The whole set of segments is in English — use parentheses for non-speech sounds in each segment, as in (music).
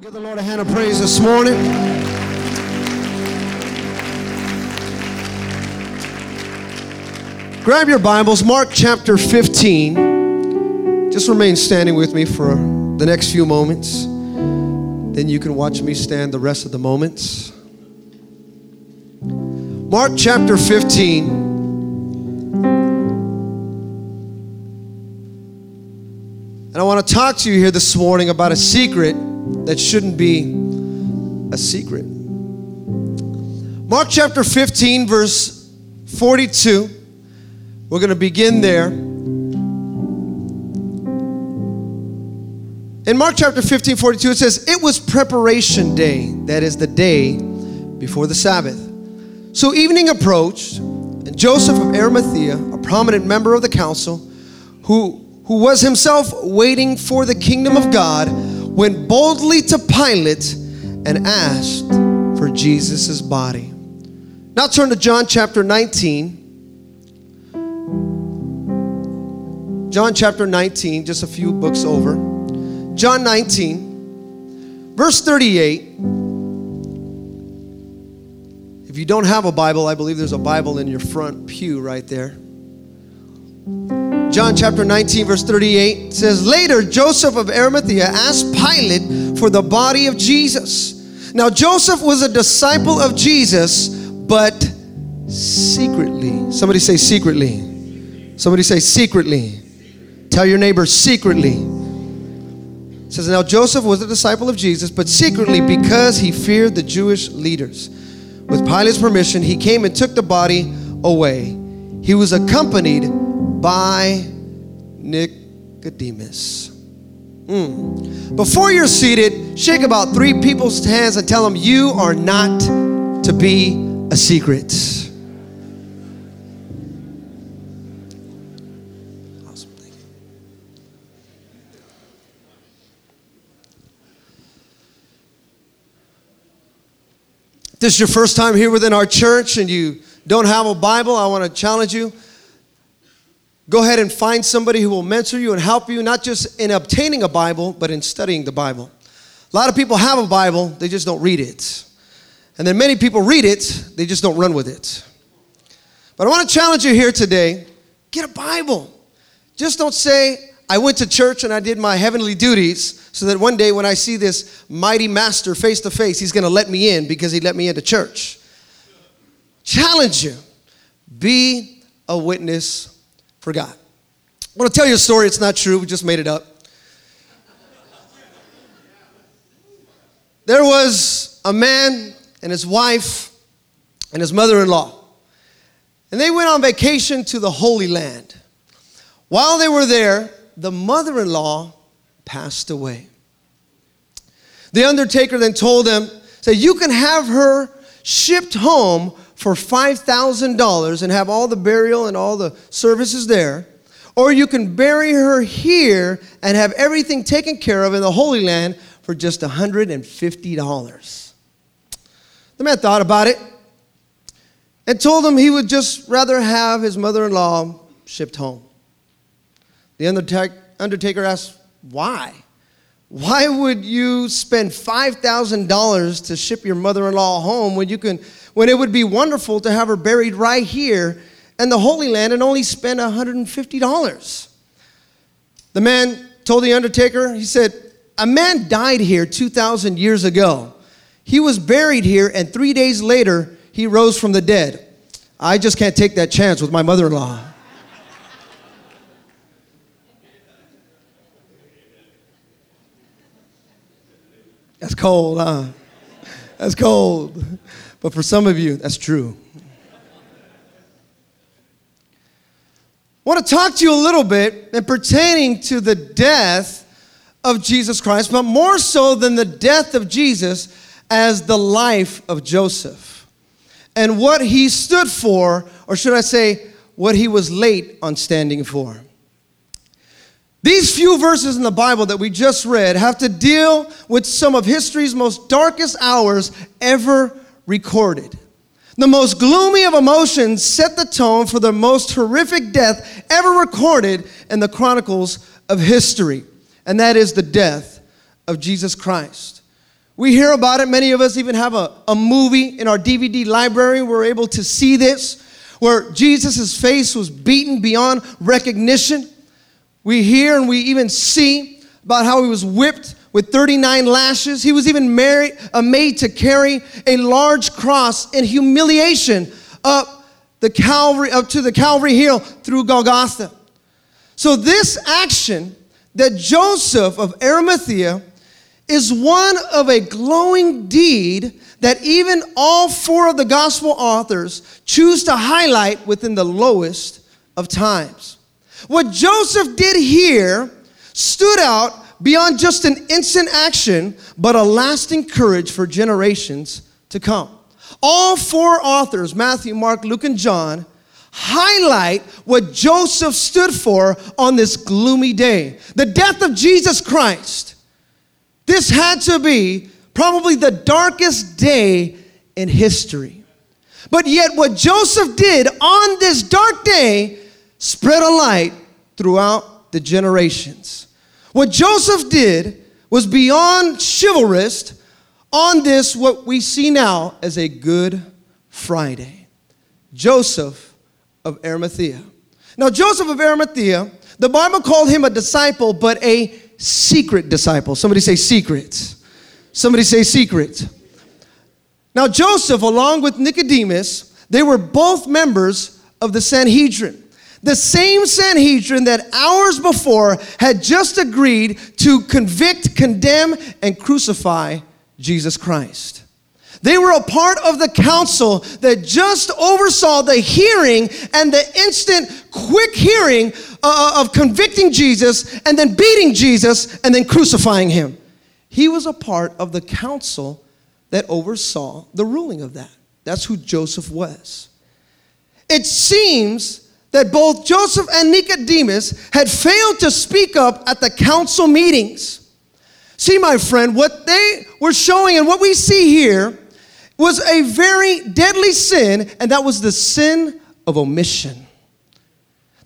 Give the Lord a hand of praise this morning. Grab your Bibles, Mark chapter 15. Just remain standing with me for the next few moments. Then you can watch me stand the rest of the moments. Mark chapter 15. And I want to talk to you here this morning about a secret that shouldn't be a secret. Mark chapter 15, verse 42. We're going to begin there. In Mark chapter 15, 42, it says, It was preparation day, that is the day before the Sabbath. So evening approached, and Joseph of Arimathea, a prominent member of the council, who, who was himself waiting for the kingdom of God, went boldly to Pilate and asked for Jesus' body. Now turn to John chapter 19. John chapter 19, just a few books over. John 19, verse 38. If you don't have a Bible, I believe there's a Bible in your front pew right there. John chapter 19, verse 38 says, Later, Joseph of Arimathea asked Pilate for the body of Jesus. Now, Joseph was a disciple of Jesus, but secretly. Somebody say secretly. Somebody say secretly. Tell your neighbor secretly. It says, Now Joseph was a disciple of Jesus, but secretly because he feared the Jewish leaders. With Pilate's permission, he came and took the body away. He was accompanied by Nicodemus. Mm. Before you're seated, shake about three people's hands and tell them you are not to be a secret. This is your first time here within our church and you don't have a Bible, I want to challenge you Go ahead and find somebody who will mentor you and help you, not just in obtaining a Bible, but in studying the Bible. A lot of people have a Bible, they just don't read it. And then many people read it, they just don't run with it. But I want to challenge you here today get a Bible. Just don't say, I went to church and I did my heavenly duties so that one day when I see this mighty master face to face, he's going to let me in because he let me into church. Challenge you. Be a witness for God. I want to tell you a story. It's not true. We just made it up. There was a man and his wife and his mother in law. And they went on vacation to the Holy Land. While they were there, the mother in law passed away. The undertaker then told them, "Say You can have her shipped home for $5,000 and have all the burial and all the services there. Or you can bury her here and have everything taken care of in the Holy Land for just $150. The man thought about it and told him he would just rather have his mother in law shipped home. The undertaker asked, Why? Why would you spend $5,000 to ship your mother in law home when you can when it would be wonderful to have her buried right here in the Holy Land and only spend $150. The man told the undertaker, he said, A man died here 2,000 years ago. He was buried here, and three days later, he rose from the dead. I just can't take that chance with my mother in law. That's cold, huh? That's cold. But for some of you, that's true. I want to talk to you a little bit and pertaining to the death of Jesus Christ, but more so than the death of Jesus as the life of Joseph and what he stood for, or should I say, what he was late on standing for. These few verses in the Bible that we just read have to deal with some of history's most darkest hours ever recorded. The most gloomy of emotions set the tone for the most horrific death ever recorded in the chronicles of history, and that is the death of Jesus Christ. We hear about it. Many of us even have a, a movie in our DVD library. We're able to see this, where Jesus' face was beaten beyond recognition. We hear and we even see about how he was whipped with 39 lashes. He was even married, uh, made to carry a large cross in humiliation up the Calvary, up to the Calvary Hill through Golgotha. So this action that Joseph of Arimathea is one of a glowing deed that even all four of the gospel authors choose to highlight within the lowest of times. What Joseph did here stood out beyond just an instant action, but a lasting courage for generations to come. All four authors, Matthew, Mark, Luke, and John, highlight what Joseph stood for on this gloomy day the death of Jesus Christ. This had to be probably the darkest day in history. But yet, what Joseph did on this dark day spread a light throughout the generations. What Joseph did was beyond chivalrous on this, what we see now as a Good Friday. Joseph of Arimathea. Now, Joseph of Arimathea, the Bible called him a disciple, but a secret disciple. Somebody say secret. Somebody say secret. Now, Joseph, along with Nicodemus, they were both members of the Sanhedrin. The same Sanhedrin that hours before had just agreed to convict, condemn, and crucify Jesus Christ. They were a part of the council that just oversaw the hearing and the instant, quick hearing uh, uh, of convicting Jesus and then beating Jesus and then crucifying him. He was a part of the council that oversaw the ruling of that. That's who Joseph was. It seems that both Joseph and Nicodemus had failed to speak up at the council meetings. See, my friend, what they were showing and what we see here was a very deadly sin, and that was the sin of omission.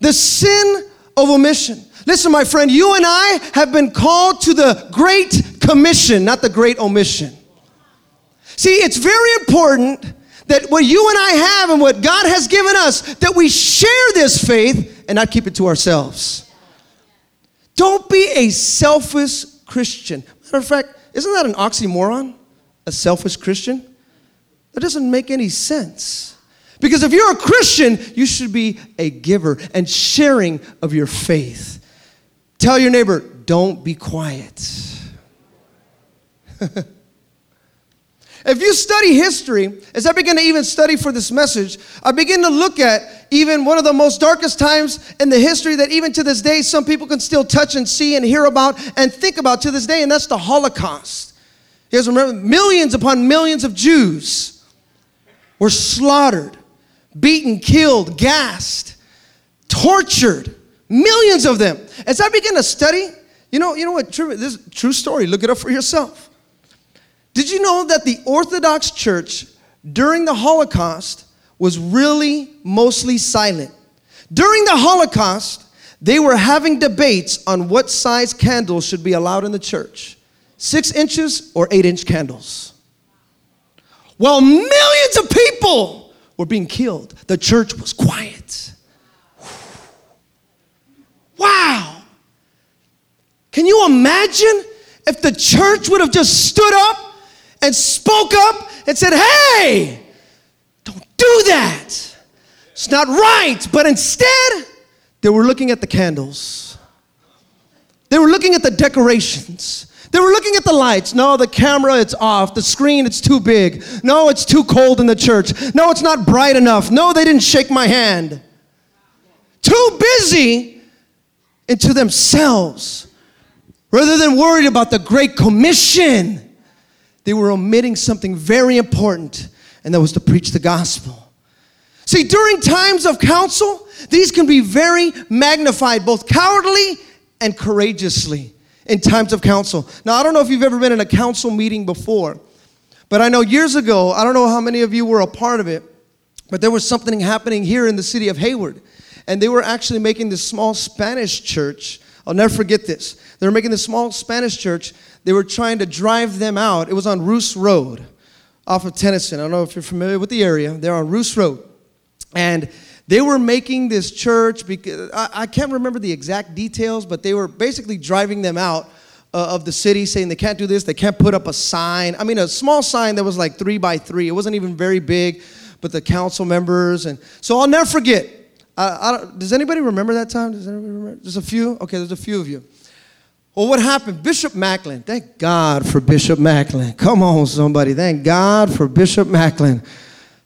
The sin of omission. Listen, my friend, you and I have been called to the Great Commission, not the Great Omission. See, it's very important that what you and I have and what God has given us, that we share this faith and not keep it to ourselves. Don't be a selfish Christian. Matter of fact, isn't that an oxymoron? A selfish Christian? That doesn't make any sense. Because if you're a Christian, you should be a giver and sharing of your faith. Tell your neighbor, don't be quiet. (laughs) If you study history, as I begin to even study for this message, I begin to look at even one of the most darkest times in the history that even to this day some people can still touch and see and hear about and think about to this day, and that's the Holocaust. You guys remember millions upon millions of Jews were slaughtered, beaten, killed, gassed, tortured. Millions of them. As I begin to study, you know, you know what? True, this is true story. Look it up for yourself. Did you know that the Orthodox Church during the Holocaust was really mostly silent? During the Holocaust, they were having debates on what size candles should be allowed in the church six inches or eight inch candles. While millions of people were being killed, the church was quiet. Wow. Can you imagine if the church would have just stood up and spoke up and said, Hey, don't do that. It's not right. But instead, they were looking at the candles, they were looking at the decorations. They were looking at the lights. No, the camera, it's off. The screen, it's too big. No, it's too cold in the church. No, it's not bright enough. No, they didn't shake my hand. Too busy into themselves rather than worried about the Great Commission they were omitting something very important, and that was to preach the gospel. See, during times of counsel, these can be very magnified, both cowardly and courageously in times of counsel. Now, I don't know if you've ever been in a council meeting before, but I know years ago, I don't know how many of you were a part of it, but there was something happening here in the city of Hayward. And they were actually making this small Spanish church. I'll never forget this. They were making this small Spanish church they were trying to drive them out. It was on Ruus Road off of Tennyson. I don't know if you're familiar with the area. They're on Ruus Road. And they were making this church because I, I can't remember the exact details, but they were basically driving them out uh, of the city saying they can't do this, they can't put up a sign. I mean, a small sign that was like three by three. It wasn't even very big, but the council members. And so I'll never forget. does anybody remember that time? Does anybody remember? There's a few? Okay, there's a few of you. Well, what happened? Bishop Macklin. Thank God for Bishop Macklin. Come on, somebody. Thank God for Bishop Macklin.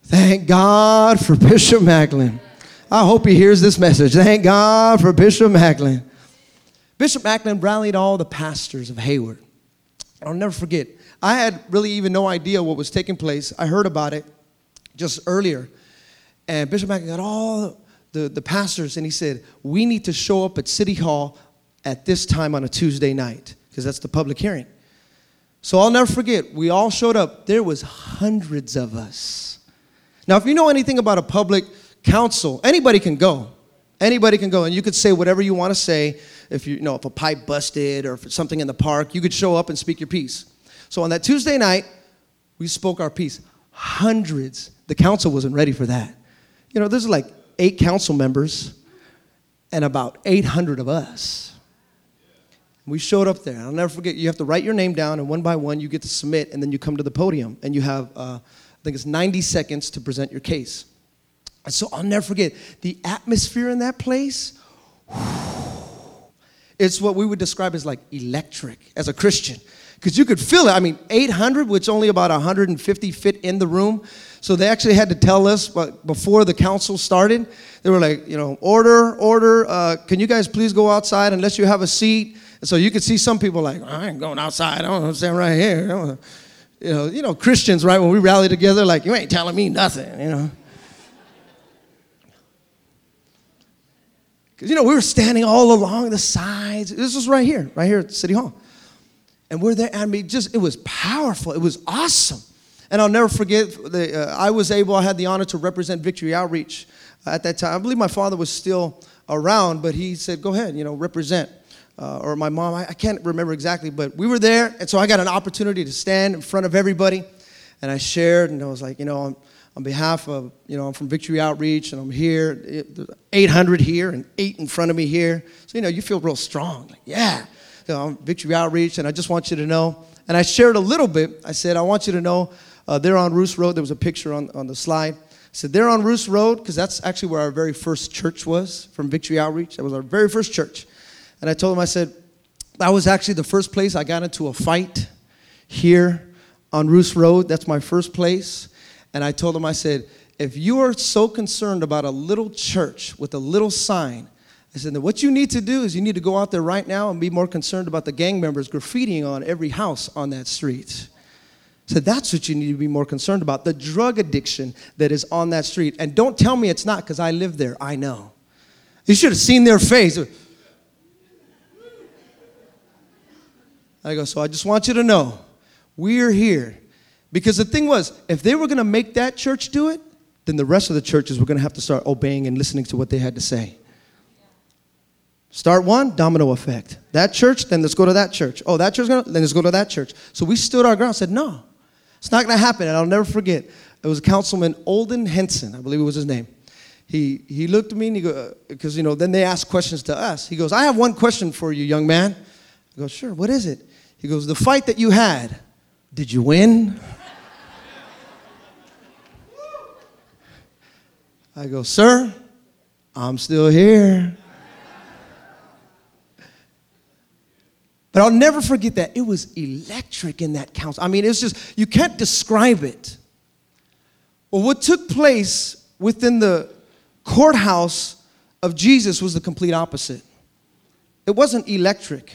Thank God for (laughs) Bishop Macklin. I hope he hears this message. Thank God for Bishop Macklin. Bishop Macklin rallied all the pastors of Hayward. I'll never forget. I had really even no idea what was taking place. I heard about it just earlier. And Bishop Macklin got all the, the pastors and he said, We need to show up at City Hall at this time on a Tuesday night because that's the public hearing. So I'll never forget, we all showed up. There was hundreds of us. Now, if you know anything about a public council, anybody can go. Anybody can go, and you could say whatever you want to say. If you, you know, if a pipe busted or something in the park, you could show up and speak your piece. So on that Tuesday night, we spoke our piece. Hundreds. The council wasn't ready for that. You know, there's like eight council members and about 800 of us. We showed up there. I'll never forget. You have to write your name down, and one by one, you get to submit, and then you come to the podium, and you have, uh, I think it's 90 seconds to present your case. And so I'll never forget the atmosphere in that place. It's what we would describe as like electric as a Christian. Because you could feel it. I mean, 800, which only about 150 fit in the room. So they actually had to tell us but before the council started. They were like, you know, order, order. Uh, can you guys please go outside unless you have a seat? So you could see some people like, I ain't going outside. I to stand right here. You know, you know, Christians, right? When we rally together, like, you ain't telling me nothing, you know. Because, you know, we were standing all along the sides. This was right here, right here at City Hall. And we're there. I mean, just, it was powerful. It was awesome. And I'll never forget, the, uh, I was able, I had the honor to represent Victory Outreach uh, at that time. I believe my father was still around, but he said, go ahead, you know, represent. Uh, or my mom, I, I can't remember exactly, but we were there. And so I got an opportunity to stand in front of everybody. And I shared, and I was like, you know, I'm, on behalf of, you know, I'm from Victory Outreach and I'm here, 800 here and eight in front of me here. So, you know, you feel real strong. Like, yeah, so I'm Victory Outreach and I just want you to know. And I shared a little bit. I said, I want you to know uh, they're on Ruus Road. There was a picture on, on the slide. I said, they're on Ruus Road because that's actually where our very first church was from Victory Outreach. That was our very first church. And I told him, I said, that was actually the first place I got into a fight here on Ruus Road. That's my first place. And I told him, I said, if you are so concerned about a little church with a little sign, I said, what you need to do is you need to go out there right now and be more concerned about the gang members graffitiing on every house on that street. Said, that's what you need to be more concerned about the drug addiction that is on that street. And don't tell me it's not because I live there. I know. You should have seen their face. I go, so I just want you to know we're here because the thing was, if they were going to make that church do it, then the rest of the churches were going to have to start obeying and listening to what they had to say. Start one, domino effect. That church, then let's go to that church. Oh, that church, gonna, then let's go to that church. So we stood our ground, said, no, it's not going to happen. And I'll never forget, it was Councilman Olden Henson, I believe it was his name. He, he looked at me and he goes, because, uh, you know, then they asked questions to us. He goes, I have one question for you, young man. I go, sure, what is it? He goes, the fight that you had, did you win? I go, Sir, I'm still here. But I'll never forget that. It was electric in that council. I mean, it's just, you can't describe it. Well, what took place within the courthouse of Jesus was the complete opposite. It wasn't electric,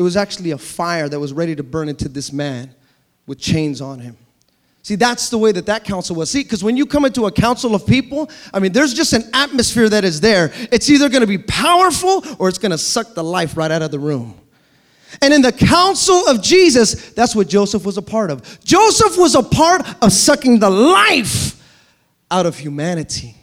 it was actually a fire that was ready to burn into this man with chains on him. See, that's the way that that council was. See, because when you come into a council of people, I mean, there's just an atmosphere that is there. It's either going to be powerful or it's going to suck the life right out of the room. And in the council of Jesus, that's what Joseph was a part of. Joseph was a part of sucking the life out of humanity.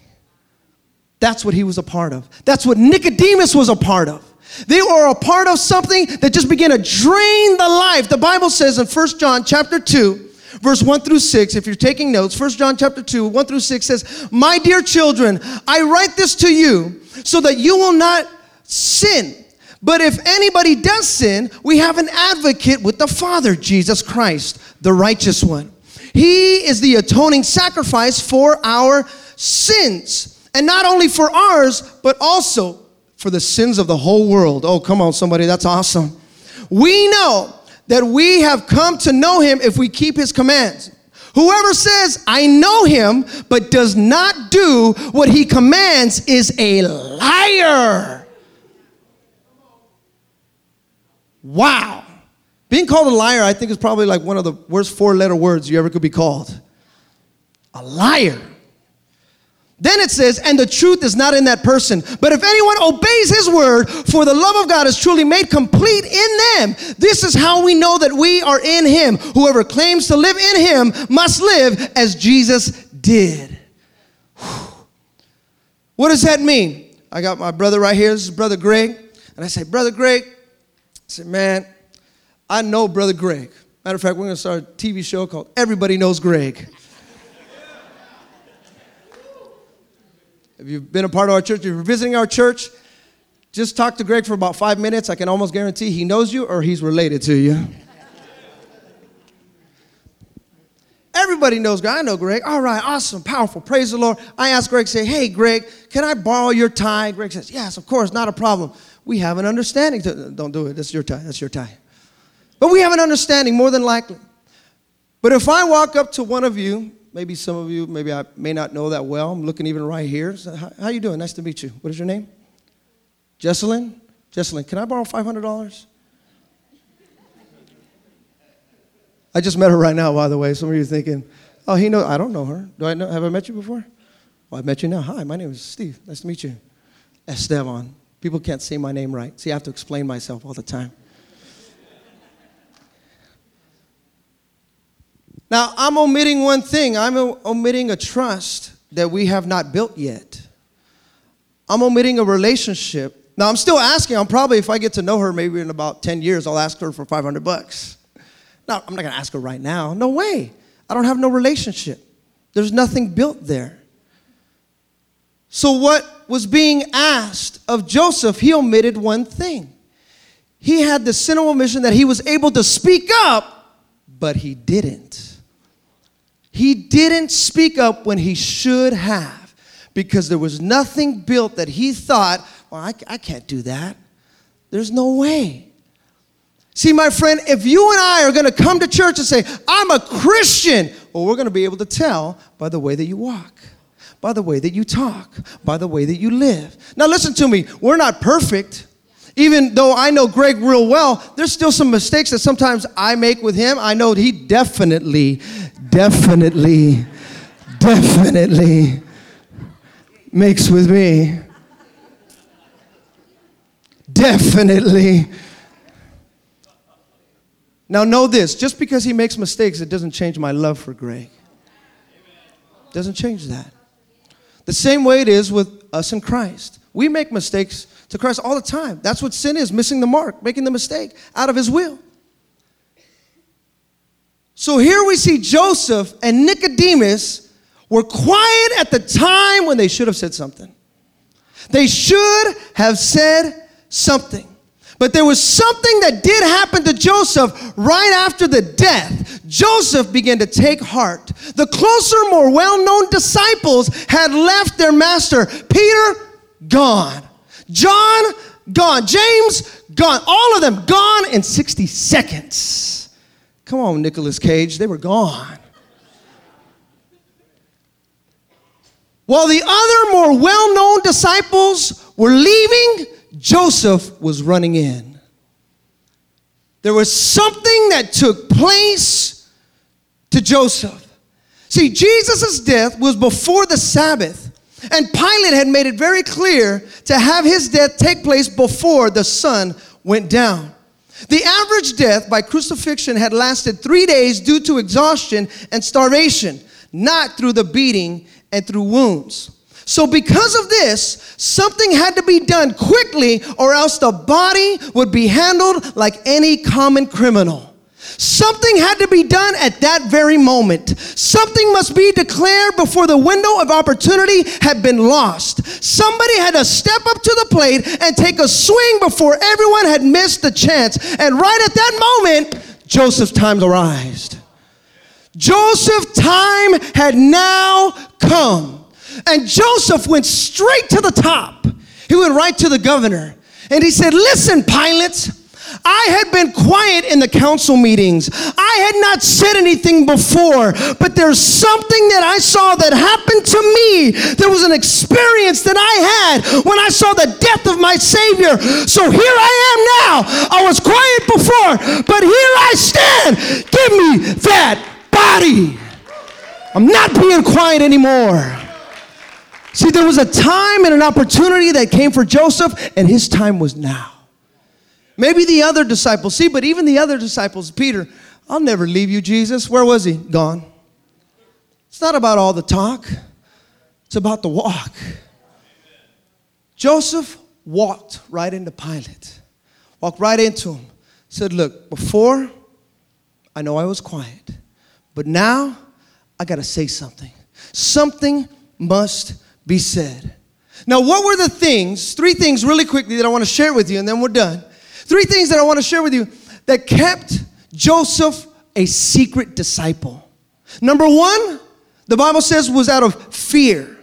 That's what he was a part of. That's what Nicodemus was a part of. They were a part of something that just began to drain the life. The Bible says in 1 John chapter 2, verse 1 through 6, if you're taking notes, 1 John chapter 2, 1 through 6 says, My dear children, I write this to you so that you will not sin. But if anybody does sin, we have an advocate with the Father, Jesus Christ, the righteous one. He is the atoning sacrifice for our sins. And not only for ours, but also for the sins of the whole world. Oh, come on, somebody, that's awesome. We know that we have come to know him if we keep his commands. Whoever says, I know him, but does not do what he commands is a liar. Wow. Being called a liar, I think, is probably like one of the worst four letter words you ever could be called. A liar. Then it says, and the truth is not in that person. But if anyone obeys his word, for the love of God is truly made complete in them. This is how we know that we are in him. Whoever claims to live in him must live as Jesus did. What does that mean? I got my brother right here. This is Brother Greg. And I say, Brother Greg, I said, man, I know Brother Greg. Matter of fact, we're going to start a TV show called Everybody Knows Greg. If you've been a part of our church, if you're visiting our church, just talk to Greg for about five minutes. I can almost guarantee he knows you or he's related to you. Everybody knows Greg. I know Greg. All right, awesome, powerful. Praise the Lord. I asked Greg, say, hey, Greg, can I borrow your tie? Greg says, yes, of course, not a problem. We have an understanding. To, don't do it. That's your tie. That's your tie. But we have an understanding, more than likely. But if I walk up to one of you maybe some of you, maybe I may not know that well. I'm looking even right here. So how, how you doing? Nice to meet you. What is your name? Jesselyn? Jesselyn, can I borrow $500? I just met her right now, by the way. Some of you are thinking, oh, he knows. I don't know her. Do I know? Have I met you before? Well, I've met you now. Hi, my name is Steve. Nice to meet you. Esteban. People can't say my name right. See, I have to explain myself all the time. Now, I'm omitting one thing. I'm omitting a trust that we have not built yet. I'm omitting a relationship. Now, I'm still asking. I'm probably, if I get to know her, maybe in about 10 years, I'll ask her for 500 bucks. Now, I'm not going to ask her right now. No way. I don't have no relationship. There's nothing built there. So, what was being asked of Joseph, he omitted one thing. He had the sin of omission that he was able to speak up, but he didn't. He didn't speak up when he should have because there was nothing built that he thought, well, I, I can't do that. There's no way. See, my friend, if you and I are going to come to church and say, I'm a Christian, well, we're going to be able to tell by the way that you walk, by the way that you talk, by the way that you live. Now, listen to me. We're not perfect. Even though I know Greg real well, there's still some mistakes that sometimes I make with him. I know he definitely definitely, definitely makes with me. Definitely. Now, know this just because he makes mistakes, it doesn't change my love for Greg. Doesn't change that. The same way it is with us in Christ. We make mistakes to Christ all the time. That's what sin is missing the mark, making the mistake out of his will. So here we see Joseph and Nicodemus were quiet at the time when they should have said something. They should have said something. But there was something that did happen to Joseph right after the death. Joseph began to take heart. The closer, more well known disciples had left their master. Peter, gone. John, gone. James, gone. All of them gone in 60 seconds. Come on, Nicolas Cage, they were gone. While the other more well known disciples were leaving, Joseph was running in. There was something that took place to Joseph. See, Jesus' death was before the Sabbath, and Pilate had made it very clear to have his death take place before the sun went down. The average death by crucifixion had lasted three days due to exhaustion and starvation, not through the beating and through wounds. So, because of this, something had to be done quickly, or else the body would be handled like any common criminal. Something had to be done at that very moment. Something must be declared before the window of opportunity had been lost. Somebody had to step up to the plate and take a swing before everyone had missed the chance. And right at that moment, Joseph's time arrived. Joseph's time had now come. And Joseph went straight to the top. He went right to the governor. And he said, Listen, Pilate, I had been quiet in the council meetings. I had not said anything before, but there's something that I saw that happened to me. There was an experience that I had when I saw the death of my Savior. So here I am now. I was quiet before, but here I stand. Give me that body. I'm not being quiet anymore. See, there was a time and an opportunity that came for Joseph, and his time was now. Maybe the other disciples, see, but even the other disciples, Peter, I'll never leave you, Jesus. Where was he? Gone. It's not about all the talk, it's about the walk. Joseph walked right into Pilate, walked right into him, said, Look, before I know I was quiet, but now I got to say something. Something must be said. Now, what were the things, three things really quickly that I want to share with you, and then we're done. Three things that I want to share with you that kept Joseph a secret disciple. Number one, the Bible says, was out of fear.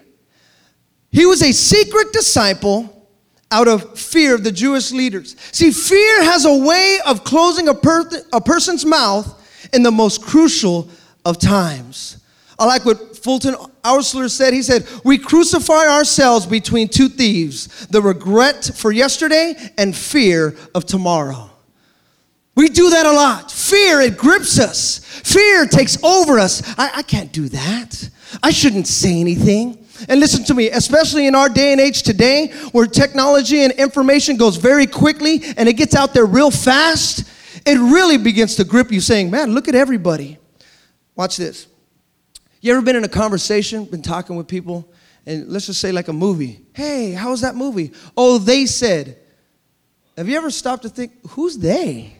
He was a secret disciple out of fear of the Jewish leaders. See, fear has a way of closing a, per- a person's mouth in the most crucial of times. I like what Fulton Oursler said. He said, We crucify ourselves between two thieves the regret for yesterday and fear of tomorrow. We do that a lot. Fear, it grips us. Fear takes over us. I, I can't do that. I shouldn't say anything. And listen to me, especially in our day and age today, where technology and information goes very quickly and it gets out there real fast, it really begins to grip you, saying, Man, look at everybody. Watch this. You ever been in a conversation, been talking with people, and let's just say like a movie? Hey, how was that movie? Oh, they said. Have you ever stopped to think, who's they?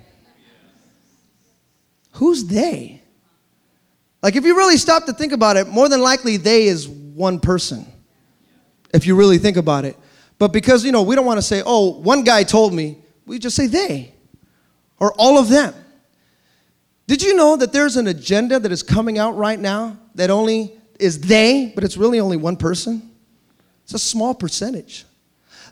Who's they? Like, if you really stop to think about it, more than likely they is one person, if you really think about it. But because, you know, we don't want to say, oh, one guy told me, we just say they or all of them. Did you know that there's an agenda that is coming out right now that only is they, but it's really only one person? It's a small percentage.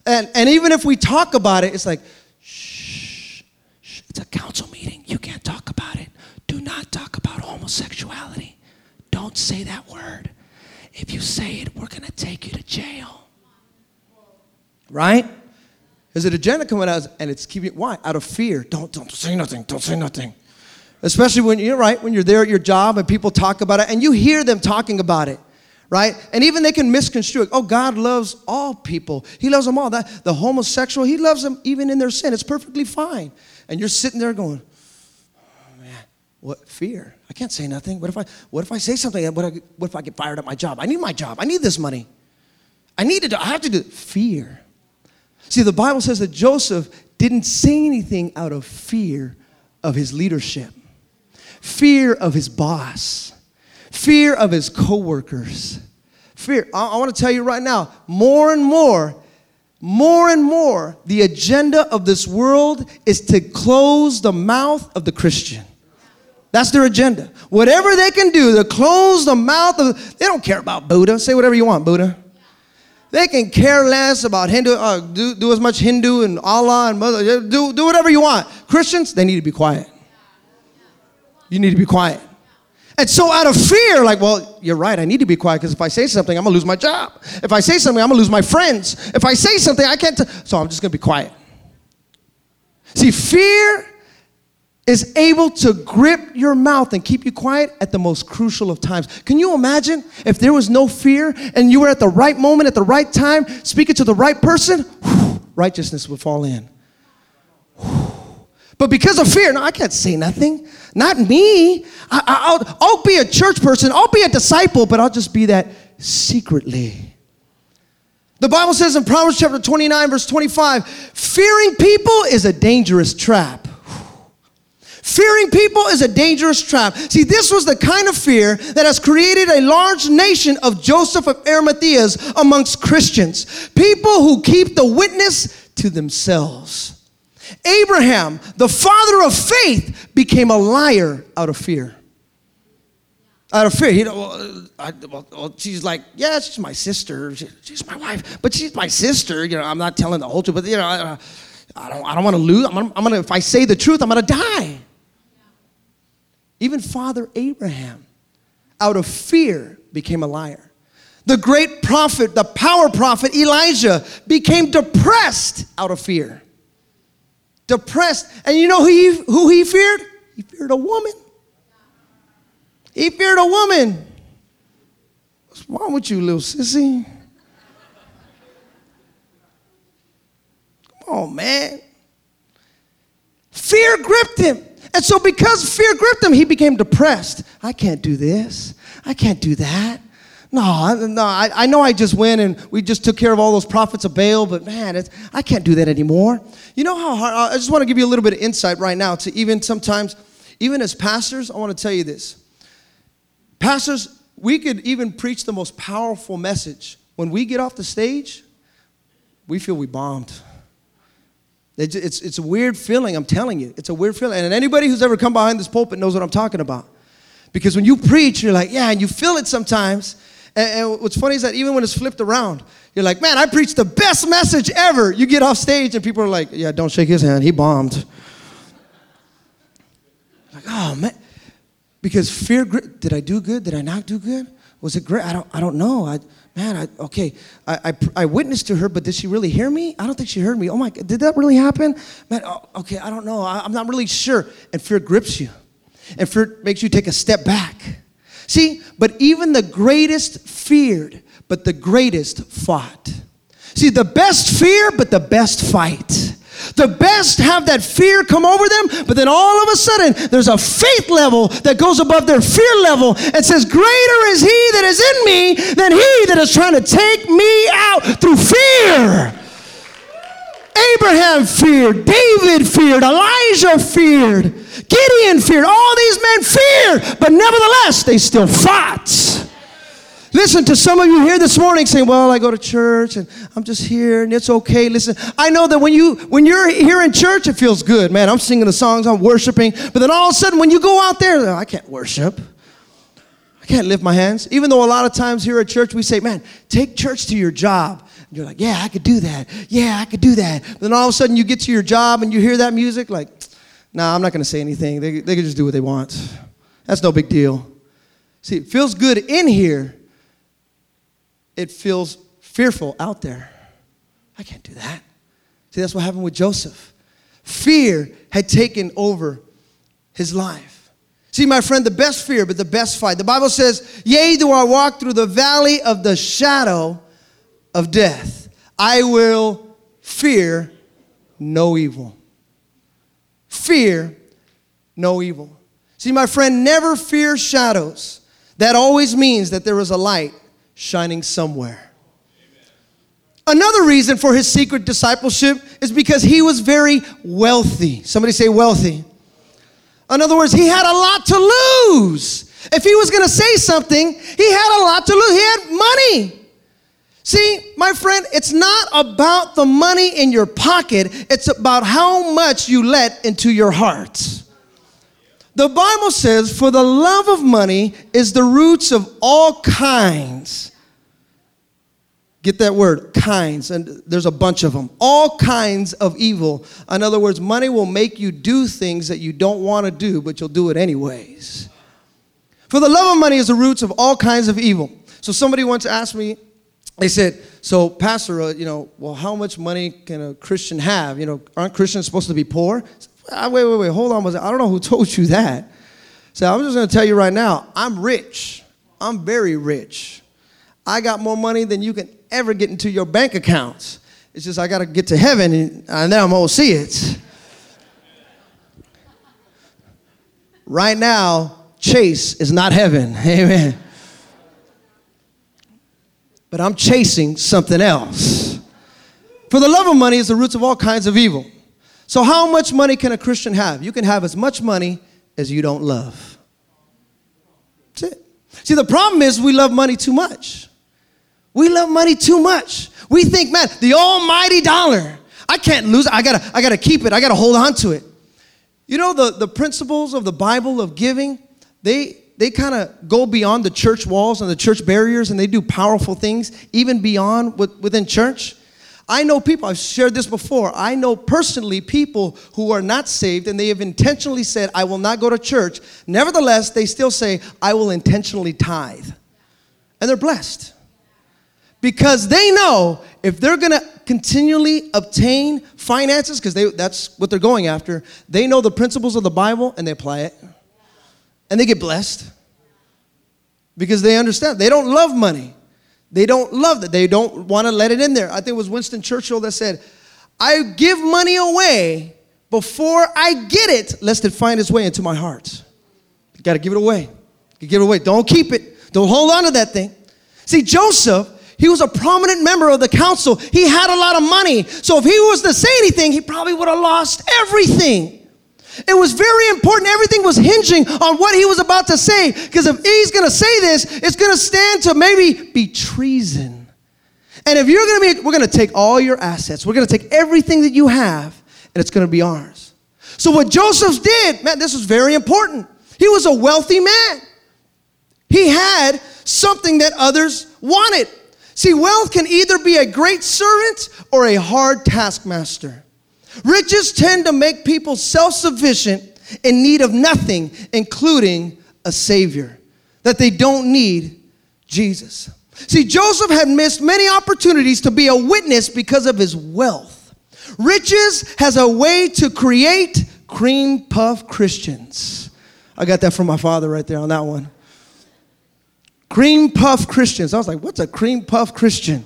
And, and even if we talk about it, it's like, shh, shh, it's a council meeting. You can't talk about it. Do not talk about homosexuality. Don't say that word. If you say it, we're going to take you to jail. Right? There's an agenda coming out, and it's keeping, why? Out of fear. Don't, don't say nothing. Don't say nothing. Especially when you're right, when you're there at your job and people talk about it and you hear them talking about it, right? And even they can misconstrue it. Oh, God loves all people. He loves them all. That the homosexual, he loves them even in their sin. It's perfectly fine. And you're sitting there going, oh, man, what fear? I can't say nothing. What if I what if I say something? What, I, what if I get fired at my job? I need my job. I need this money. I need to do, I have to do fear. See, the Bible says that Joseph didn't say anything out of fear of his leadership fear of his boss, fear of his coworkers. Fear. I, I want to tell you right now, more and more, more and more, the agenda of this world is to close the mouth of the Christian. That's their agenda. Whatever they can do to close the mouth of, they don't care about Buddha. Say whatever you want, Buddha. They can care less about Hindu, uh, do, do as much Hindu and Allah and mother, do, do whatever you want. Christians, they need to be quiet. You need to be quiet. And so, out of fear, like, well, you're right, I need to be quiet because if I say something, I'm gonna lose my job. If I say something, I'm gonna lose my friends. If I say something, I can't. T- so, I'm just gonna be quiet. See, fear is able to grip your mouth and keep you quiet at the most crucial of times. Can you imagine if there was no fear and you were at the right moment, at the right time, speaking to the right person? Whew, righteousness would fall in. But because of fear, no, I can't say nothing. Not me. I, will I'll be a church person, I'll be a disciple, but I'll just be that secretly. The Bible says in Proverbs chapter 29, verse 25, fearing people is a dangerous trap. Fearing people is a dangerous trap. See, this was the kind of fear that has created a large nation of Joseph of Arimathea's amongst Christians. People who keep the witness to themselves. Abraham, the father of faith, became a liar out of fear. Out of fear. Know, well, I, well, she's like, yeah, she's my sister. She, she's my wife, but she's my sister. You know, I'm not telling the whole truth, but you know, I, I don't, I don't want to lose. I'm gonna, I'm gonna, if I say the truth, I'm gonna die. Even Father Abraham, out of fear, became a liar. The great prophet, the power prophet Elijah, became depressed out of fear depressed. And you know who he, who he feared? He feared a woman. He feared a woman. What's wrong with you, little sissy? Come on, man. Fear gripped him. And so, because fear gripped him, he became depressed. I can't do this. I can't do that. No, no, I, I know I just went and we just took care of all those prophets of Baal, but man, I can't do that anymore. You know how hard, I just want to give you a little bit of insight right now to even sometimes, even as pastors, I want to tell you this. Pastors, we could even preach the most powerful message. When we get off the stage, we feel we bombed. It's, it's, it's a weird feeling, I'm telling you. It's a weird feeling. And anybody who's ever come behind this pulpit knows what I'm talking about. Because when you preach, you're like, yeah, and you feel it sometimes. And, and, what's funny is that even when it's flipped around, you're like, man, I preached the best message ever. You get off stage and people are like, yeah, don't shake his hand. He bombed. Like, oh, man. Because fear, did I do good? Did I not do good? Was it great? I don't, I don't know. I, man, I, okay, I, I, I, witnessed to her, but did she really hear me? I don't think she heard me. Oh my, god, did that really happen? Man, oh, okay, I don't know. I, I'm not really sure. And fear grips you. And fear makes you take a step back. See, but even the greatest feared, but the greatest fought. See, the best fear, but the best fight. The best have that fear come over them, but then all of a sudden there's a faith level that goes above their fear level and says, Greater is he that is in me than he that is trying to take me out through fear. Abraham feared, David feared, Elijah feared. Gideon feared. All these men feared, but nevertheless, they still fought. Listen to some of you here this morning saying, "Well, I go to church and I'm just here and it's okay." Listen, I know that when you when you're here in church, it feels good, man. I'm singing the songs, I'm worshiping, but then all of a sudden, when you go out there, I can't worship. I can't lift my hands. Even though a lot of times here at church we say, "Man, take church to your job." And you're like, "Yeah, I could do that. Yeah, I could do that." But then all of a sudden, you get to your job and you hear that music, like, Nah, I'm not going to say anything. They, they can just do what they want. That's no big deal. See, it feels good in here. It feels fearful out there. I can't do that. See, that's what happened with Joseph. Fear had taken over his life. See, my friend, the best fear, but the best fight. The Bible says, Yea, though I walk through the valley of the shadow of death, I will fear no evil fear no evil. See, my friend, never fear shadows. That always means that there is a light shining somewhere. Another reason for his secret discipleship is because he was very wealthy. Somebody say wealthy. In other words, he had a lot to lose. If he was going to say something, he had a lot to lose. He had money. See, my friend, it's not about the money in your pocket, it's about how much you let into your heart. The Bible says, For the love of money is the roots of all kinds. Get that word, kinds, and there's a bunch of them. All kinds of evil. In other words, money will make you do things that you don't want to do, but you'll do it anyways. For the love of money is the roots of all kinds of evil. So somebody once asked me, they said, so Pastor, uh, you know, well, how much money can a Christian have? You know, aren't Christians supposed to be poor? Ah, wait, wait, wait, hold on. I don't know who (laughs) told you that. So I'm just going to tell you right now, I'm rich. I'm very rich. I got more money than you can ever get into your bank accounts. It's just I got to get to heaven and, and then I'm going to see it. Right now, Chase is not heaven. (laughs) Amen. But I'm chasing something else. For the love of money is the roots of all kinds of evil. So, how much money can a Christian have? You can have as much money as you don't love. That's it. See, the problem is we love money too much. We love money too much. We think, man, the almighty dollar, I can't lose it. I gotta, I gotta keep it. I gotta hold on to it. You know, the, the principles of the Bible of giving, they, they kind of go beyond the church walls and the church barriers and they do powerful things, even beyond within church. I know people, I've shared this before. I know personally people who are not saved and they have intentionally said, I will not go to church. Nevertheless, they still say, I will intentionally tithe. And they're blessed. Because they know if they're gonna continually obtain finances, because that's what they're going after, they know the principles of the Bible and they apply it. And they get blessed. Because they understand. They don't love money. They don't love that. They don't want to let it in there. I think it was Winston Churchill that said, I give money away before I get it, lest it find its way into my heart. You got to give it away. You give it away. Don't keep it. Don't hold on to that thing. See, Joseph, he was a prominent member of the council. He had a lot of money. So if he was to say anything, he probably would have lost everything. It was very important. Everything was hinging on what he was about to say. Because if he's going to say this, it's going to stand to maybe be treason. And if you're going to be, we're going to take all your assets, we're going to take everything that you have, and it's going to be ours. So, what Joseph did, man, this was very important. He was a wealthy man, he had something that others wanted. See, wealth can either be a great servant or a hard taskmaster. Riches tend to make people self sufficient in need of nothing, including a Savior, that they don't need Jesus. See, Joseph had missed many opportunities to be a witness because of his wealth. Riches has a way to create cream puff Christians. I got that from my father right there on that one. Cream puff Christians. I was like, what's a cream puff Christian?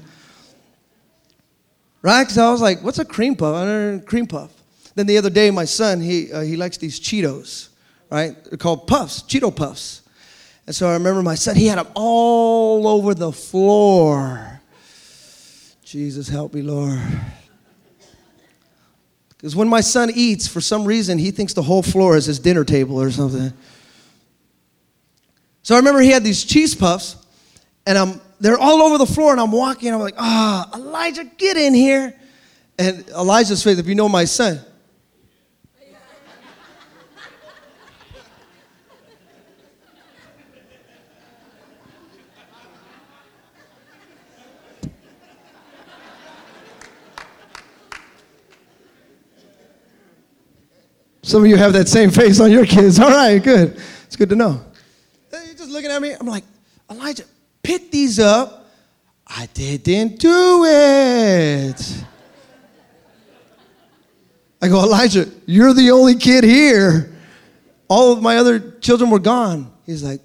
Right? Because I was like, what's a cream puff? I don't know. cream puff. Then the other day, my son, he, uh, he likes these Cheetos, right? They're called puffs, Cheeto puffs. And so I remember my son, he had them all over the floor. Jesus, help me, Lord. Because when my son eats, for some reason, he thinks the whole floor is his dinner table or something. So I remember he had these cheese puffs, and I'm they're all over the floor, and I'm walking. I'm like, ah, oh, Elijah, get in here. And Elijah's face, if you know my son, Some of you have that same face on your kids. (laughs) All right, good. It's good to know. You're just looking at me. I'm like, Elijah, pick these up. I didn't do it. I go, Elijah, you're the only kid here. All of my other children were gone. He's like,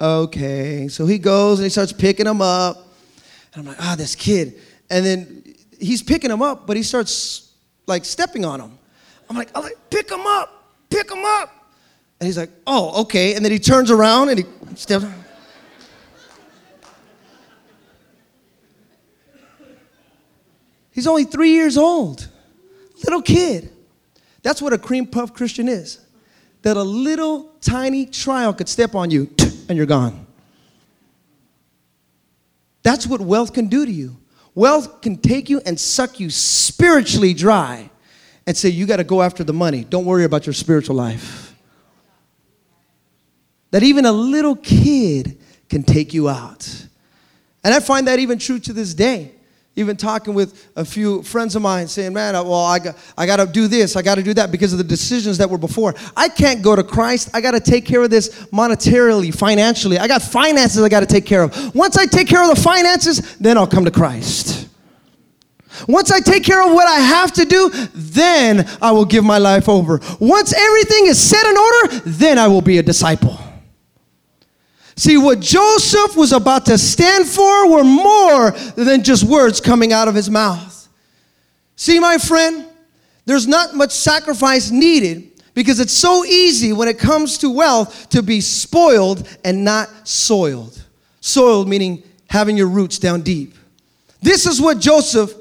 okay. So he goes and he starts picking them up. And I'm like, ah, oh, this kid. And then he's picking them up, but he starts like stepping on them. I'm like, I'm like, pick them up, pick them up. And he's like, oh, okay. And then he turns around and he steps. He's only three years old, little kid. That's what a cream puff Christian is. That a little tiny trial could step on you (tsk) and you're gone. That's what wealth can do to you. Wealth can take you and suck you spiritually dry and say, You got to go after the money. Don't worry about your spiritual life. That even a little kid can take you out. And I find that even true to this day even talking with a few friends of mine saying, man, well, I got, I got to do this, I got to do that because of the decisions that were before. I can't go to Christ. I got to take care of this monetarily, financially. I got finances I got to take care of. Once I take care of the finances, then I'll come to Christ. Once I take care of what I have to do, then I will give my life over. Once everything is set in order, then I will be a disciple. See, what Joseph was about to stand for were more than just words coming out of his mouth. See, my friend, there's not much sacrifice needed because it's so easy when it comes to wealth to be spoiled and not soiled. Soiled meaning having your roots down deep. This is what Joseph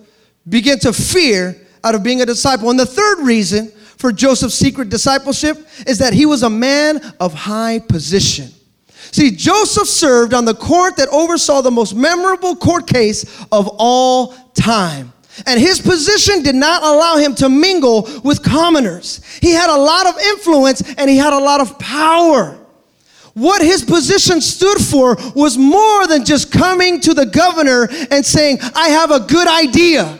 began to fear out of being a disciple. And the third reason for Joseph's secret discipleship is that he was a man of high position. See, Joseph served on the court that oversaw the most memorable court case of all time. And his position did not allow him to mingle with commoners. He had a lot of influence and he had a lot of power. What his position stood for was more than just coming to the governor and saying, I have a good idea.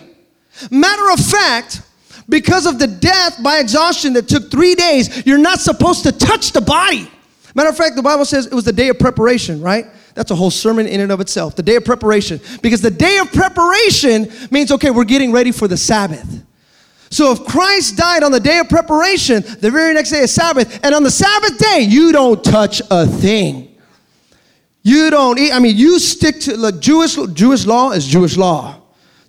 Matter of fact, because of the death by exhaustion that took three days, you're not supposed to touch the body. Matter of fact, the Bible says it was the day of preparation, right? That's a whole sermon in and of itself. The day of preparation. Because the day of preparation means, okay, we're getting ready for the Sabbath. So if Christ died on the day of preparation, the very next day is Sabbath, and on the Sabbath day, you don't touch a thing. You don't eat. I mean, you stick to the Jewish Jewish law is Jewish law.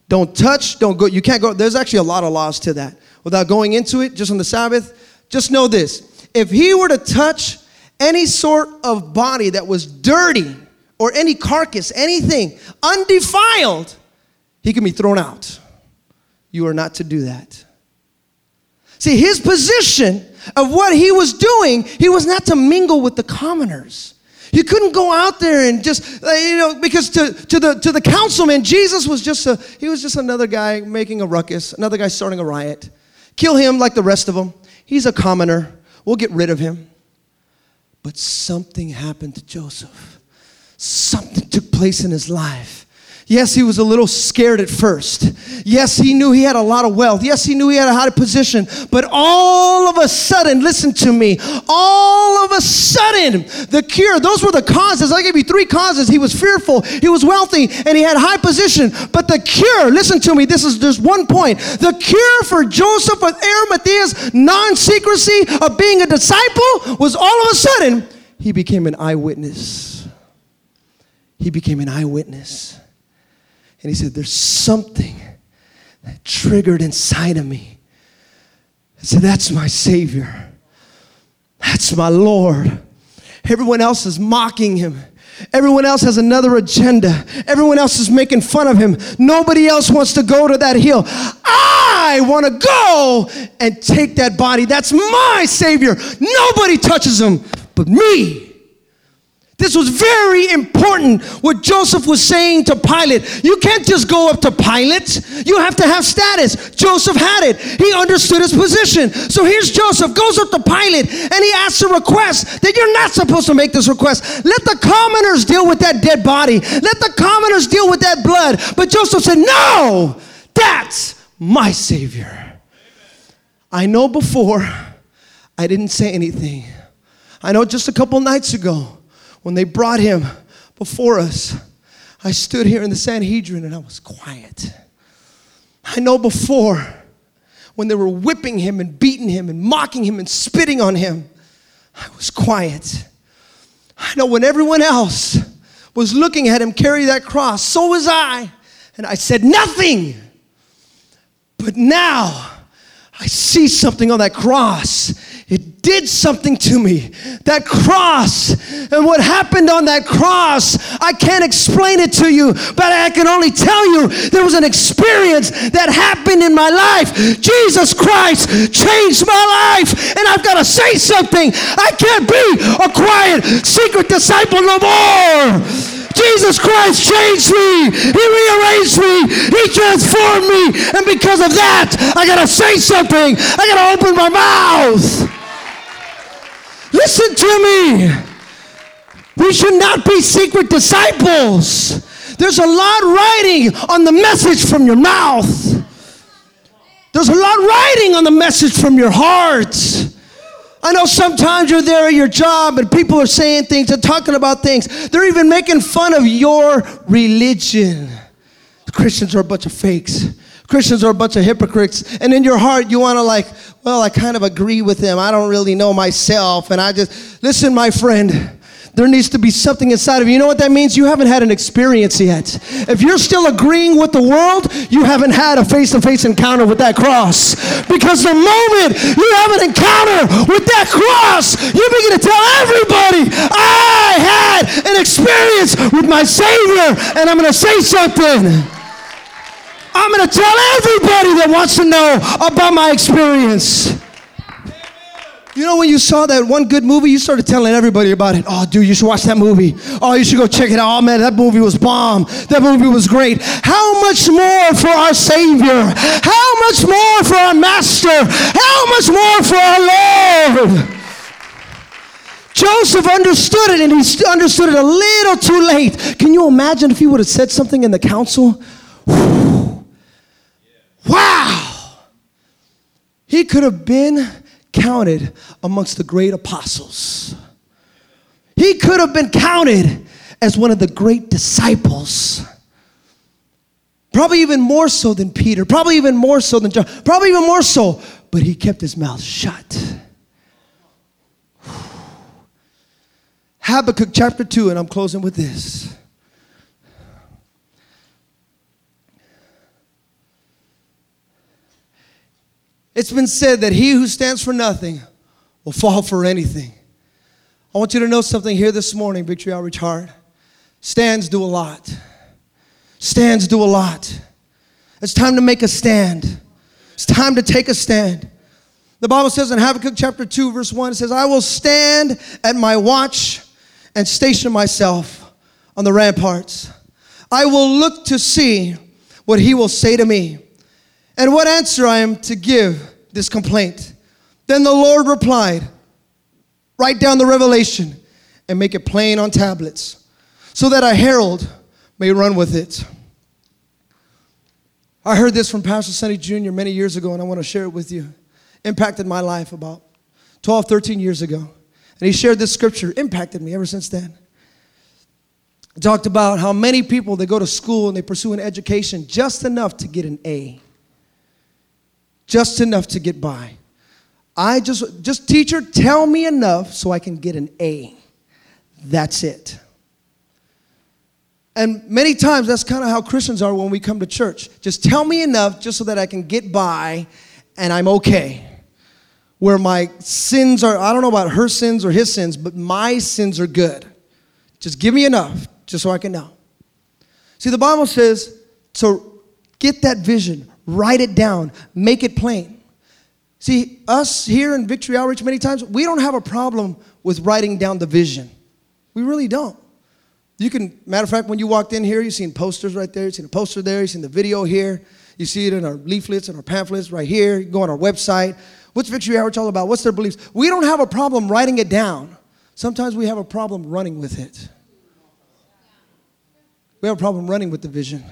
Don't touch, don't go. You can't go. There's actually a lot of laws to that. Without going into it, just on the Sabbath, just know this. If he were to touch any sort of body that was dirty or any carcass, anything undefiled, he can be thrown out. You are not to do that. See, his position of what he was doing, he was not to mingle with the commoners. You couldn't go out there and just, uh, you know, because to, to, the, to the councilman, Jesus was just a, he was just another guy making a ruckus, another guy starting a riot. Kill him like the rest of them. He's a commoner. We'll get rid of him. But something happened to Joseph. Something took place in his life Yes, he was a little scared at first. Yes, he knew he had a lot of wealth. Yes, he knew he had a high position. But all of a sudden, listen to me, all of a sudden, the cure, those were the causes. I gave you three causes. He was fearful, he was wealthy, and he had high position. But the cure, listen to me, this is just one point. The cure for Joseph of Arimathea's non secrecy of being a disciple was all of a sudden, he became an eyewitness. He became an eyewitness. And he said, There's something that triggered inside of me. I said, That's my Savior. That's my Lord. Everyone else is mocking him. Everyone else has another agenda. Everyone else is making fun of him. Nobody else wants to go to that hill. I want to go and take that body. That's my Savior. Nobody touches him but me. This was very important what Joseph was saying to Pilate. You can't just go up to Pilate. You have to have status. Joseph had it. He understood his position. So here's Joseph, goes up to Pilate, and he asks a request that you're not supposed to make this request. Let the commoners deal with that dead body. Let the commoners deal with that blood. But Joseph said, No, that's my Savior. I know before I didn't say anything. I know just a couple nights ago when they brought him before us, I stood here in the Sanhedrin and I was quiet. I know before when they were whipping him and beating him and mocking him and spitting on him, I was quiet. I know when everyone else was looking at him carry that cross, so was I. And I said nothing. But now I see something on that cross it did something to me. That cross and what happened on that cross, I can't explain it to you, but I can only tell you there was an experience that happened in my life. Jesus Christ changed my life, and I've got to say something. I can't be a quiet, secret disciple no more. Jesus Christ changed me. He rearranged me. He transformed me. And because of that, I got to say something. I got to open my mouth. Listen to me. We should not be secret disciples. There's a lot writing on the message from your mouth. There's a lot writing on the message from your heart. I know sometimes you're there at your job and people are saying things and talking about things. They're even making fun of your religion. Christians are a bunch of fakes. Christians are a bunch of hypocrites. And in your heart, you want to, like, well, I kind of agree with them. I don't really know myself. And I just, listen, my friend, There needs to be something inside of you. You know what that means? You haven't had an experience yet. If you're still agreeing with the world, you haven't had a face to face encounter with that cross. Because the moment you have an encounter with that cross, you begin to tell everybody, I had an experience with my Savior, and I'm going to say something. Going to tell everybody that wants to know about my experience. You know, when you saw that one good movie, you started telling everybody about it. Oh, dude, you should watch that movie. Oh, you should go check it out. Oh, man, that movie was bomb. That movie was great. How much more for our Savior? How much more for our Master? How much more for our Lord? Joseph understood it and he understood it a little too late. Can you imagine if he would have said something in the council? Wow! He could have been counted amongst the great apostles. He could have been counted as one of the great disciples. Probably even more so than Peter, probably even more so than John, probably even more so, but he kept his mouth shut. Habakkuk chapter 2, and I'm closing with this. It's been said that he who stands for nothing will fall for anything. I want you to know something here this morning, Victory Outreach Heart. Stands do a lot. Stands do a lot. It's time to make a stand. It's time to take a stand. The Bible says in Habakkuk chapter 2, verse 1, it says, I will stand at my watch and station myself on the ramparts. I will look to see what he will say to me and what answer I am to give this complaint. Then the Lord replied, Write down the revelation and make it plain on tablets, so that a herald may run with it. I heard this from Pastor Sonny Jr. many years ago, and I want to share it with you. Impacted my life about 12, 13 years ago. And he shared this scripture, impacted me ever since then. He talked about how many people they go to school and they pursue an education just enough to get an A just enough to get by. I just, just teacher, tell me enough so I can get an A. That's it. And many times that's kind of how Christians are when we come to church. Just tell me enough just so that I can get by and I'm okay. Where my sins are, I don't know about her sins or his sins, but my sins are good. Just give me enough just so I can know. See, the Bible says to get that vision, write it down, make it plain. See, us here in Victory Outreach, many times, we don't have a problem with writing down the vision. We really don't. You can, matter of fact, when you walked in here, you've seen posters right there, you've seen a poster there, you've seen the video here, you see it in our leaflets and our pamphlets right here. You go on our website. What's Victory Outreach all about? What's their beliefs? We don't have a problem writing it down. Sometimes we have a problem running with it. We have a problem running with the vision.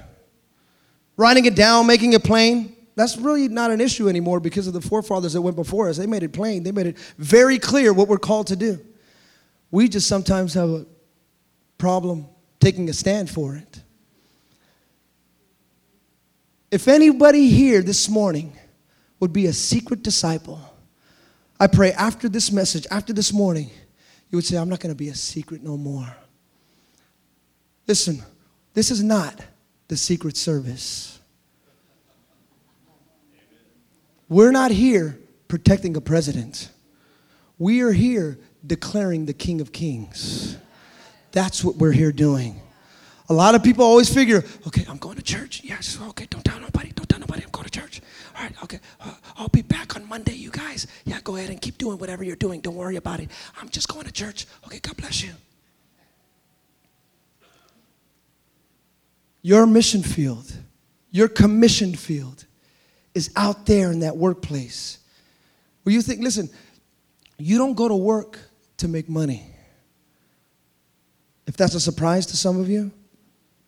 Writing it down, making it plain, that's really not an issue anymore because of the forefathers that went before us. They made it plain, they made it very clear what we're called to do. We just sometimes have a problem taking a stand for it. If anybody here this morning would be a secret disciple, I pray after this message, after this morning, you would say, I'm not going to be a secret no more. Listen, this is not the Secret Service. We're not here protecting a president. We are here declaring the King of Kings. That's what we're here doing. A lot of people always figure, okay, I'm going to church. Yes, okay, don't tell nobody. Don't tell nobody I'm going to church. All right, okay, uh, I'll be back on Monday, you guys. Yeah, go ahead and keep doing whatever you're doing. Don't worry about it. I'm just going to church. Okay, God bless you. Your mission field, your commissioned field is out there in that workplace where you think, listen, you don't go to work to make money. If that's a surprise to some of you,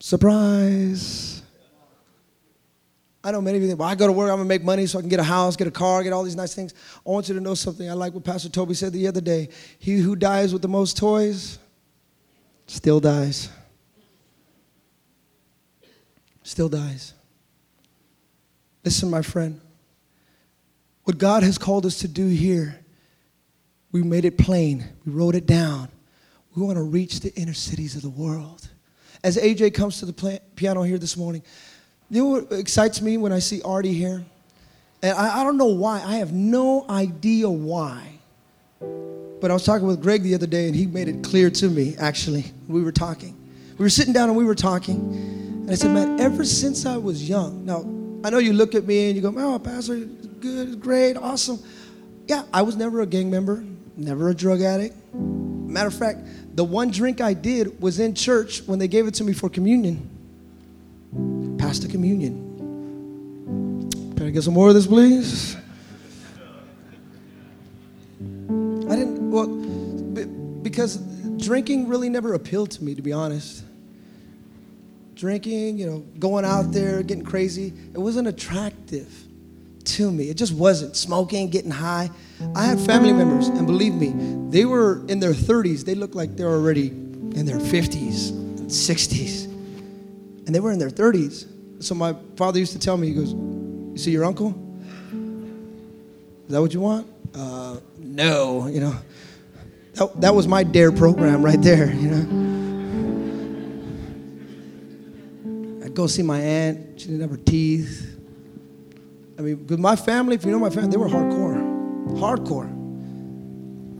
surprise. I know many of you think, well, I go to work, I'm gonna make money so I can get a house, get a car, get all these nice things. I want you to know something. I like what Pastor Toby said the other day. He who dies with the most toys still dies still dies. Listen, my friend. What God has called us to do here, we made it plain. We wrote it down. We want to reach the inner cities of the world. As AJ comes to the piano here this morning, you know what excites me when I see Artie here? And I, I don't know why. I have no idea why. But I was talking with Greg the other day, and he made it clear to me, actually. We were talking. We were sitting down and we were talking. And I said, Man, ever since I was young, now, I know you look at me and you go, Oh, Pastor, good, great, awesome. Yeah, I was never a gang member, never a drug addict. Matter of fact, the one drink I did was in church when they gave it to me for communion. Pass the communion. Can I get some more of this, please? I didn't, well, because drinking really never appealed to me, to be honest. Drinking, you know, going out there, getting crazy, it wasn't attractive to me. It just wasn't. Smoking, getting high. I had family members, and believe me, they were in their 30s. They looked like they were already in their 50s, 60s. And they were in their 30s. So my father used to tell me, he goes, You see your uncle? Is that what you want? Uh, no, you know. That, that was my DARE program right there, you know. Go see my aunt. She didn't have her teeth. I mean, with my family, if you know my family, they were hardcore. Hardcore.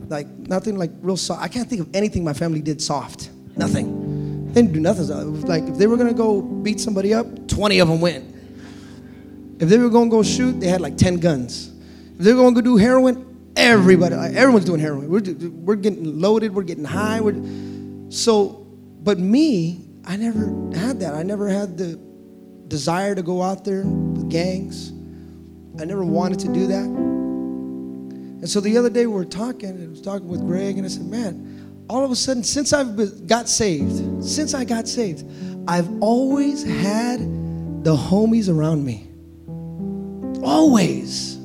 Like, nothing like real soft. I can't think of anything my family did soft. Nothing. They didn't do nothing. Like, if they were gonna go beat somebody up, 20 of them went. If they were gonna go shoot, they had like 10 guns. If they were gonna go do heroin, everybody, everyone's doing heroin. We're, we're getting loaded, we're getting high. We're, so, but me, I never had that. I never had the desire to go out there with gangs. I never wanted to do that. And so the other day we were talking, and I was talking with Greg, and I said, man, all of a sudden, since I got saved, since I got saved, I've always had the homies around me. Always.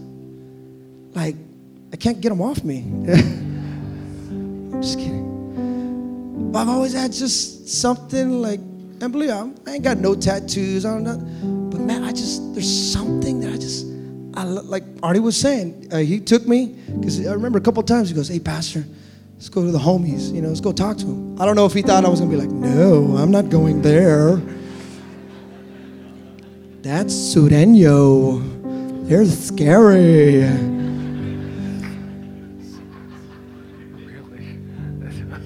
Like, I can't get them off me. (laughs) I'm just kidding. But I've always had just something like, and believe me, I ain't got no tattoos. I don't know. But man, I just, there's something that I just, I, like Artie was saying, uh, he took me, because I remember a couple times he goes, hey, Pastor, let's go to the homies, you know, let's go talk to them. I don't know if he thought I was going to be like, no, I'm not going there. That's Sureño. They're scary.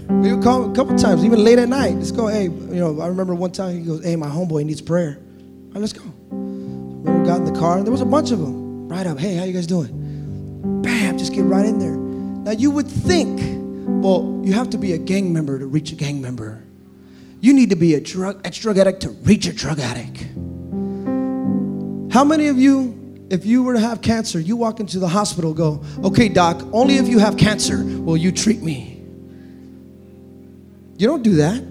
We would call a couple times, even late at night. Let's go. Hey, you know, I remember one time he goes, "Hey, my homeboy needs prayer." All right, let's go. We got in the car. and There was a bunch of them. Right up. Hey, how you guys doing? Bam, just get right in there. Now you would think, well, you have to be a gang member to reach a gang member. You need to be a drug ex-drug addict to reach a drug addict. How many of you, if you were to have cancer, you walk into the hospital, go, okay, doc, only if you have cancer will you treat me. You don't do that.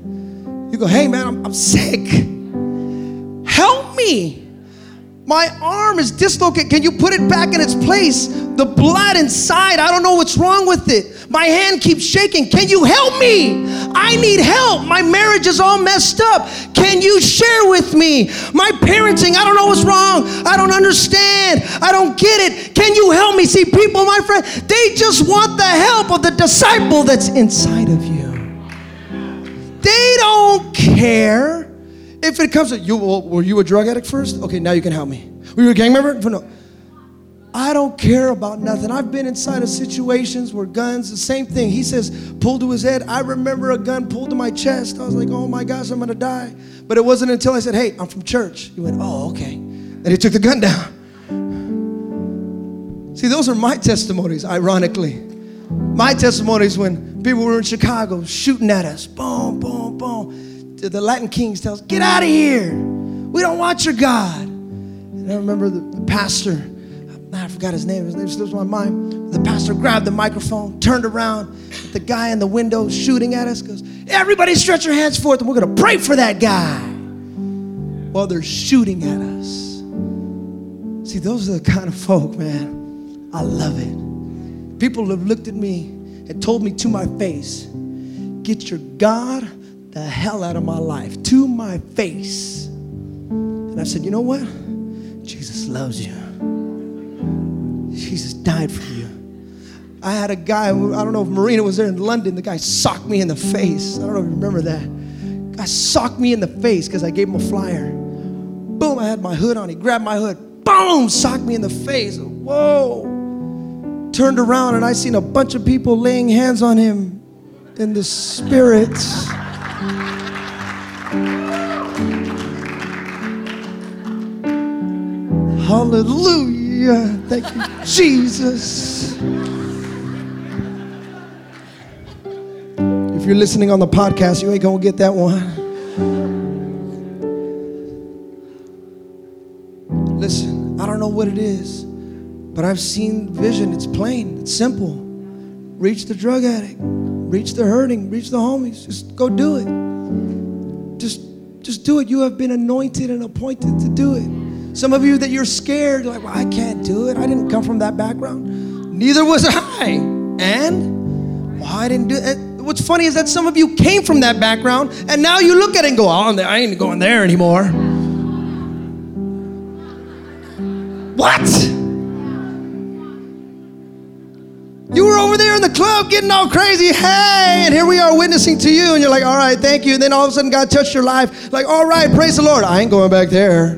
You go, hey man, I'm, I'm sick. Help me. My arm is dislocated. Can you put it back in its place? The blood inside, I don't know what's wrong with it. My hand keeps shaking. Can you help me? I need help. My marriage is all messed up. Can you share with me? My parenting, I don't know what's wrong. I don't understand. I don't get it. Can you help me? See, people, my friend, they just want the help of the disciple that's inside of you. They don't care if it comes to you. Well, were you a drug addict first? Okay, now you can help me. Were you a gang member? No. I don't care about nothing. I've been inside of situations where guns, the same thing. He says, pulled to his head. I remember a gun pulled to my chest. I was like, oh my gosh, I'm gonna die. But it wasn't until I said, hey, I'm from church. He went, oh, okay. And he took the gun down. See, those are my testimonies, ironically. My testimonies when people were in Chicago shooting at us. Boom, boom, boom. The Latin Kings tells, get out of here. We don't want your God. And I remember the, the pastor, I forgot his name, his name slips my mind. The pastor grabbed the microphone, turned around, the guy in the window shooting at us, goes, Everybody stretch your hands forth and we're gonna pray for that guy. While they're shooting at us. See, those are the kind of folk, man. I love it. People have looked at me and told me to my face, Get your God the hell out of my life, to my face. And I said, You know what? Jesus loves you. Jesus died for you. I had a guy, I don't know if Marina was there in London, the guy socked me in the face. I don't know if you remember that. Guy socked me in the face because I gave him a flyer. Boom, I had my hood on. He grabbed my hood. Boom, socked me in the face. Whoa. Turned around and I seen a bunch of people laying hands on him in the spirit. Hallelujah. Thank you, Jesus. If you're listening on the podcast, you ain't gonna get that one. Listen, I don't know what it is, but I've seen vision. It's plain, it's simple. Reach the drug addict, reach the hurting, reach the homies. Just go do it. Just, just do it. You have been anointed and appointed to do it. Some of you that you're scared, like, well, I can't do it. I didn't come from that background. Neither was (laughs) I. And well, I didn't do it what's funny is that some of you came from that background and now you look at it and go, oh, I ain't going there anymore. What? Over there in the club getting all crazy. Hey, and here we are witnessing to you. And you're like, all right, thank you. And then all of a sudden, God touched your life. Like, all right, praise the Lord. I ain't going back there.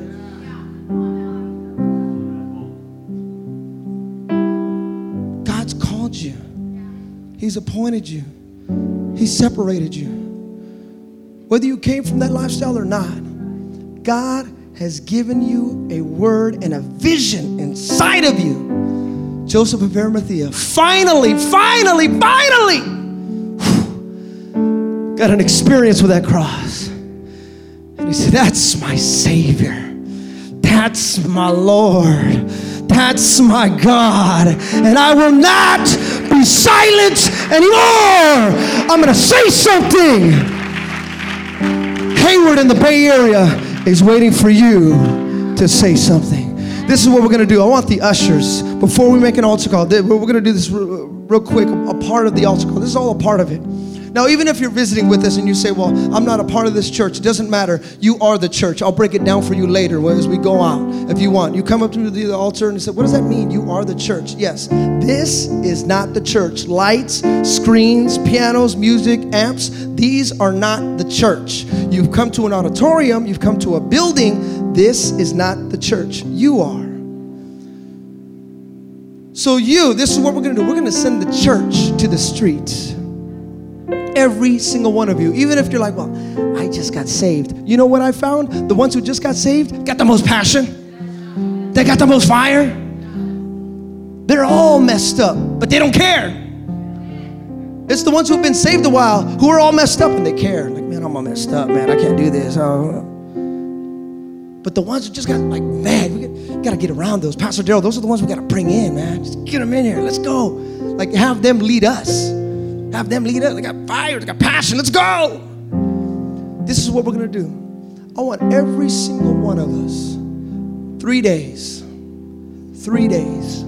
God's called you, He's appointed you. He separated you. Whether you came from that lifestyle or not, God has given you a word and a vision inside of you. Joseph of Arimathea, finally, finally, finally, got an experience with that cross. And he said, That's my Savior. That's my Lord. That's my God. And I will not be silent anymore. I'm going to say something. Hayward in the Bay Area is waiting for you to say something. This is what we're going to do. I want the ushers, before we make an altar call, we're going to do this real quick, a part of the altar call. This is all a part of it. Now, even if you're visiting with us and you say, Well, I'm not a part of this church, it doesn't matter. You are the church. I'll break it down for you later as we go out if you want. You come up to the altar and you say, What does that mean? You are the church. Yes, this is not the church. Lights, screens, pianos, music, amps, these are not the church. You've come to an auditorium, you've come to a building. This is not the church. You are. So, you, this is what we're gonna do. We're gonna send the church to the streets. Every single one of you, even if you're like, well, I just got saved. You know what I found? The ones who just got saved got the most passion, they got the most fire. They're all messed up, but they don't care. It's the ones who've been saved a while who are all messed up and they care. Like, man, I'm all messed up, man. I can't do this. Oh. But the ones who just got like, man, we got to get around those. Pastor Daryl, those are the ones we got to bring in, man. Just get them in here. Let's go. Like, have them lead us. Have them lead us. They got fire, they got passion. Let's go. This is what we're going to do. I want every single one of us, three days, three days.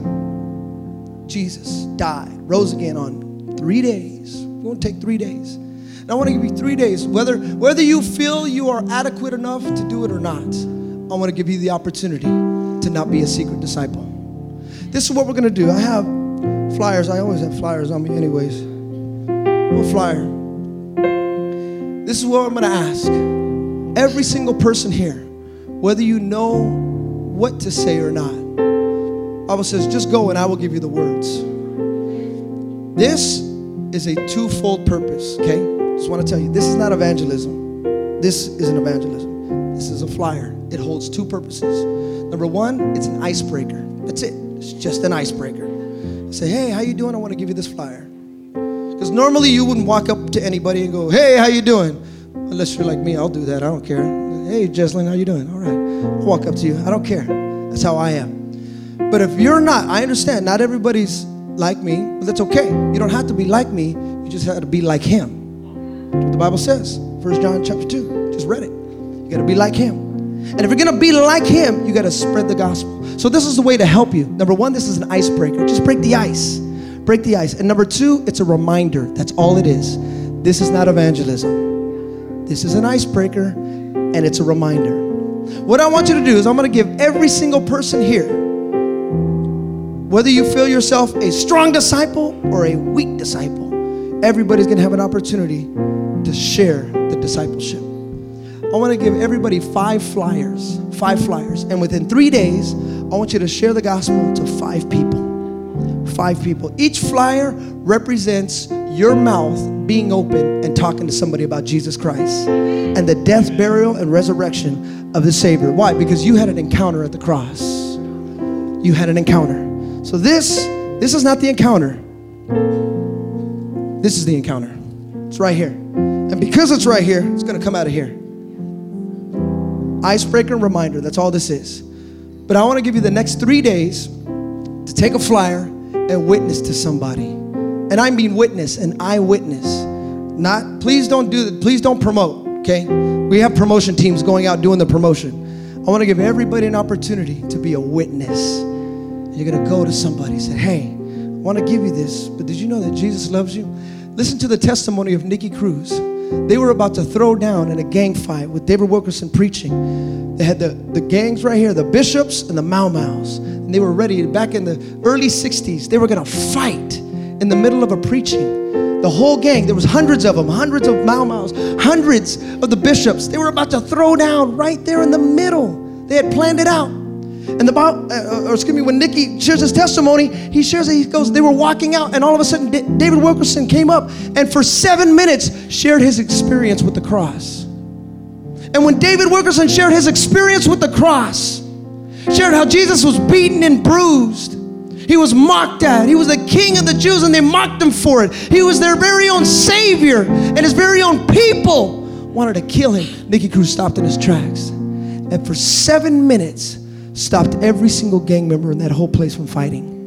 Jesus died, rose again on three days. We're going to take three days. And I want to give you three days, whether, whether you feel you are adequate enough to do it or not. I want to give you the opportunity to not be a secret disciple. This is what we're going to do. I have flyers. I always have flyers on me, anyways flyer. This is what I'm going to ask. Every single person here, whether you know what to say or not, Bible says, just go and I will give you the words. This is a twofold purpose, okay? Just want to tell you, this is not evangelism. This isn't evangelism. This is a flyer. It holds two purposes. Number one, it's an icebreaker. That's it. It's just an icebreaker. Say, hey, how you doing? I want to give you this flyer. Because normally you wouldn't walk up to anybody and go, hey, how you doing? Unless you're like me, I'll do that. I don't care. Hey, Jesslyn, how you doing? All right. I'll walk up to you. I don't care. That's how I am. But if you're not, I understand, not everybody's like me, but that's okay. You don't have to be like me. You just have to be like him. That's what the Bible says. First John chapter 2. Just read it. You got to be like him. And if you're to be like him, you got to spread the gospel. So this is the way to help you. Number one, this is an icebreaker. Just break the ice break the ice. And number two, it's a reminder. That's all it is. This is not evangelism. This is an icebreaker and it's a reminder. What I want you to do is I'm going to give every single person here Whether you feel yourself a strong disciple or a weak disciple, everybody's gonna have an opportunity to share the discipleship. I wanna give everybody five flyers, five flyers. And within three days, I want you to share the gospel to five people. Five people. Each flyer represents your mouth being open and talking to somebody about Jesus Christ and the death, burial, and resurrection of the Savior. Why? Because you had an encounter at the cross. You had an encounter. So this, this is not the encounter. This is the encounter. It's right here. And because it's right here, it's gonna come out of here. Icebreaker and reminder, that's all this is. But I wanna give you the next three days to take a flyer and witness to somebody. And I mean witness, an eyewitness. Not, please don't do that. please don't promote, okay? We have promotion teams going out doing the promotion. I wanna give everybody an opportunity to be a witness. You're gonna go to somebody and say, hey, I wanna give you this, but did you know that Jesus loves you? Listen to the testimony of Nicky Cruz. They were about to throw down in a gang fight with David Wilkerson preaching. They had the, the gangs right here, the bishops and the Mau Mau's. And they were ready back in the early 60s. They were gonna fight in the middle of a preaching. The whole gang, there was hundreds of them, hundreds of Mau Mau's, hundreds of the bishops. They were about to throw down right there in the middle. They had planned it out. And the Bible, uh, or excuse me, when Nicky shares his testimony, he shares it. He goes, they were walking out, and all of a sudden, D- David Wilkerson came up and for seven minutes shared his experience with the cross. And when David Wilkerson shared his experience with the cross, shared how Jesus was beaten and bruised, he was mocked at. He was the king of the Jews, and they mocked him for it. He was their very own savior, and his very own people wanted to kill him. Nicky Cruz stopped in his tracks. And for seven minutes, stopped every single gang member in that whole place from fighting.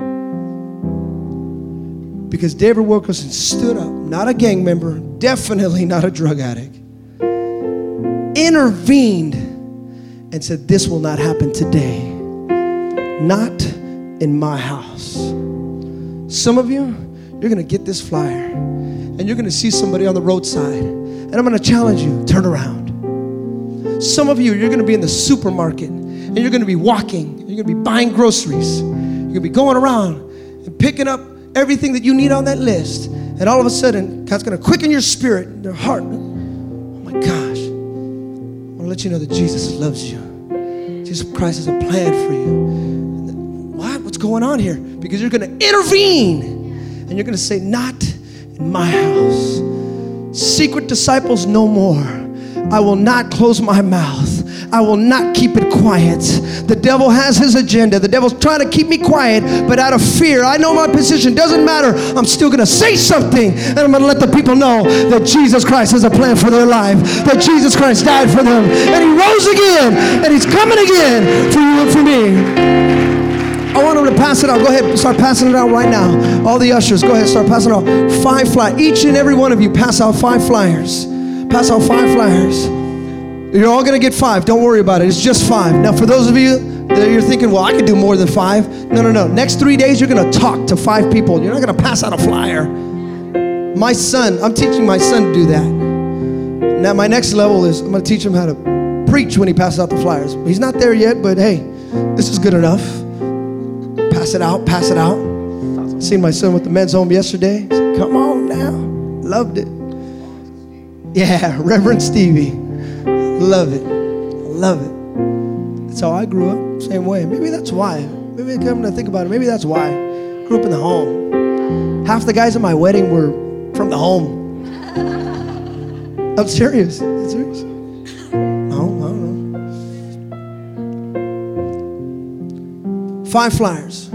Because David Wilkerson stood up, not a gang member, definitely not a drug addict, intervened and said, This will not happen today. Not in my house. Some of you, you're gonna get this flyer and you're gonna see somebody on the roadside, and I'm gonna challenge you turn around. Some of you, you're gonna be in the supermarket and you're gonna be walking, you're gonna be buying groceries, you're gonna be going around and picking up everything that you need on that list. And all of a sudden, God's gonna quicken your spirit, your heart. Oh my gosh. I wanna let you know that Jesus loves you. Jesus Christ has a plan for you. What? What's going on here? Because you're gonna intervene and you're gonna say, Not in my house. Secret disciples no more. I will not close my mouth. I will not keep it quiet. The devil has his agenda. The devil's trying to keep me quiet, but out of fear, I know my position. Doesn't matter. I'm still going to say something, and I'm going to let the people know that Jesus Christ has a plan for their life, that Jesus Christ died for them, and he rose again, and he's coming again for you and for me. I want them to pass it out. Go ahead, start passing it out right now. All the ushers, go ahead, start passing out. Five flyers. Each and every one of you pass out five flyers. Pass out five flyers. You're all going to get five. Don't worry about it. It's just five. Now, for those of you that you're thinking, well, I could do more than five. No, no, no. Next three days, you're going to talk to five people. You're not going to pass out a flyer. My son, I'm teaching my son to do that. Now, my next level is I'm going to teach him how to preach when he passes out the flyers. He's not there yet, but hey, this is good enough. Pass it out, pass it out. Seen my son with the men's home yesterday. Said, Come on now. Loved it. Yeah, (laughs) Reverend Stevie. Love it. Love it. That's how I grew up. Same way. Maybe that's why. Maybe come to think about it. Maybe that's why. Grew up in the home. Half the guys at my wedding were from the home. I'm serious. I'm serious. No, I don't know. Five flyers.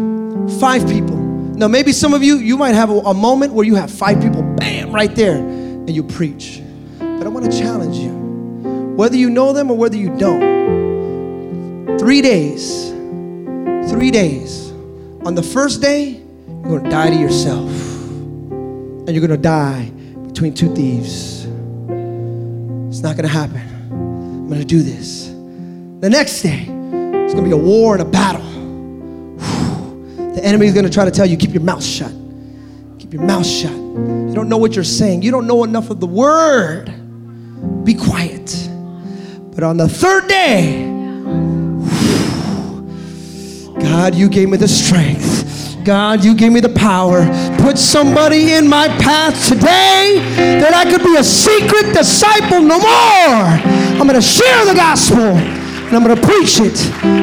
Five people. Now, maybe some of you, you might have a, a moment where you have five people, bam, right there, and you preach. But I want to challenge you whether you know them or whether you don't. Three days. Three days. On the first day, you're to die to yourself. And you're to die between two thieves. It's not to happen. I'm to do this. The next day, it's to be a war and a battle. The enemy is to try to tell you, keep your mouth shut. Keep your mouth shut. You don't know what you're saying. You don't know enough of the word. Be quiet. But on the third day, God, you gave me the strength. God, you gave me the power. Put somebody in my path today that I could be a secret disciple no more. I'm going to share the gospel and I'm going to preach it,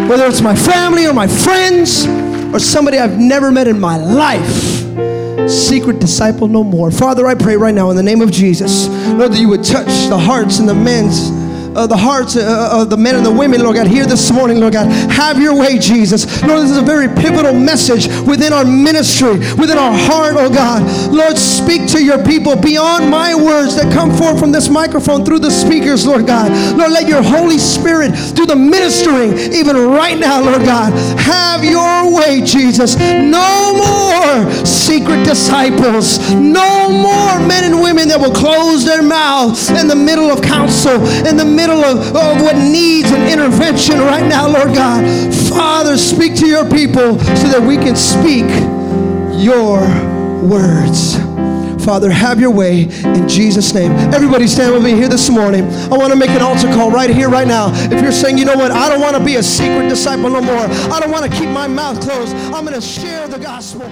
whether it's my family or my friends or somebody I've never met in my life secret disciple no more. Father, I pray right now in the name of Jesus, Lord, that you would touch the hearts and the men's uh, the hearts uh, of the men and the women, Lord God, here this morning, Lord God. Have your way, Jesus. Lord, this is a very pivotal message within our ministry, within our heart, oh God. Lord, speak to your people beyond my words that come forth from this microphone through the speakers, Lord God. Lord, let your Holy Spirit do the ministering even right now, Lord God. Have your way, Jesus. No more secret disciples. No more men and women that will close their mouths in the middle of counsel, in the middle middle of, of what needs an intervention right now, Lord God. Father, speak to your people so that we can speak your words. Father, have your way in Jesus' name. Everybody stand with me here this morning. I want to make an altar call right here, right now. If you're saying, you know what, I don't want to be a secret disciple no more. I don't want to keep my mouth closed. I'm going to share the gospel.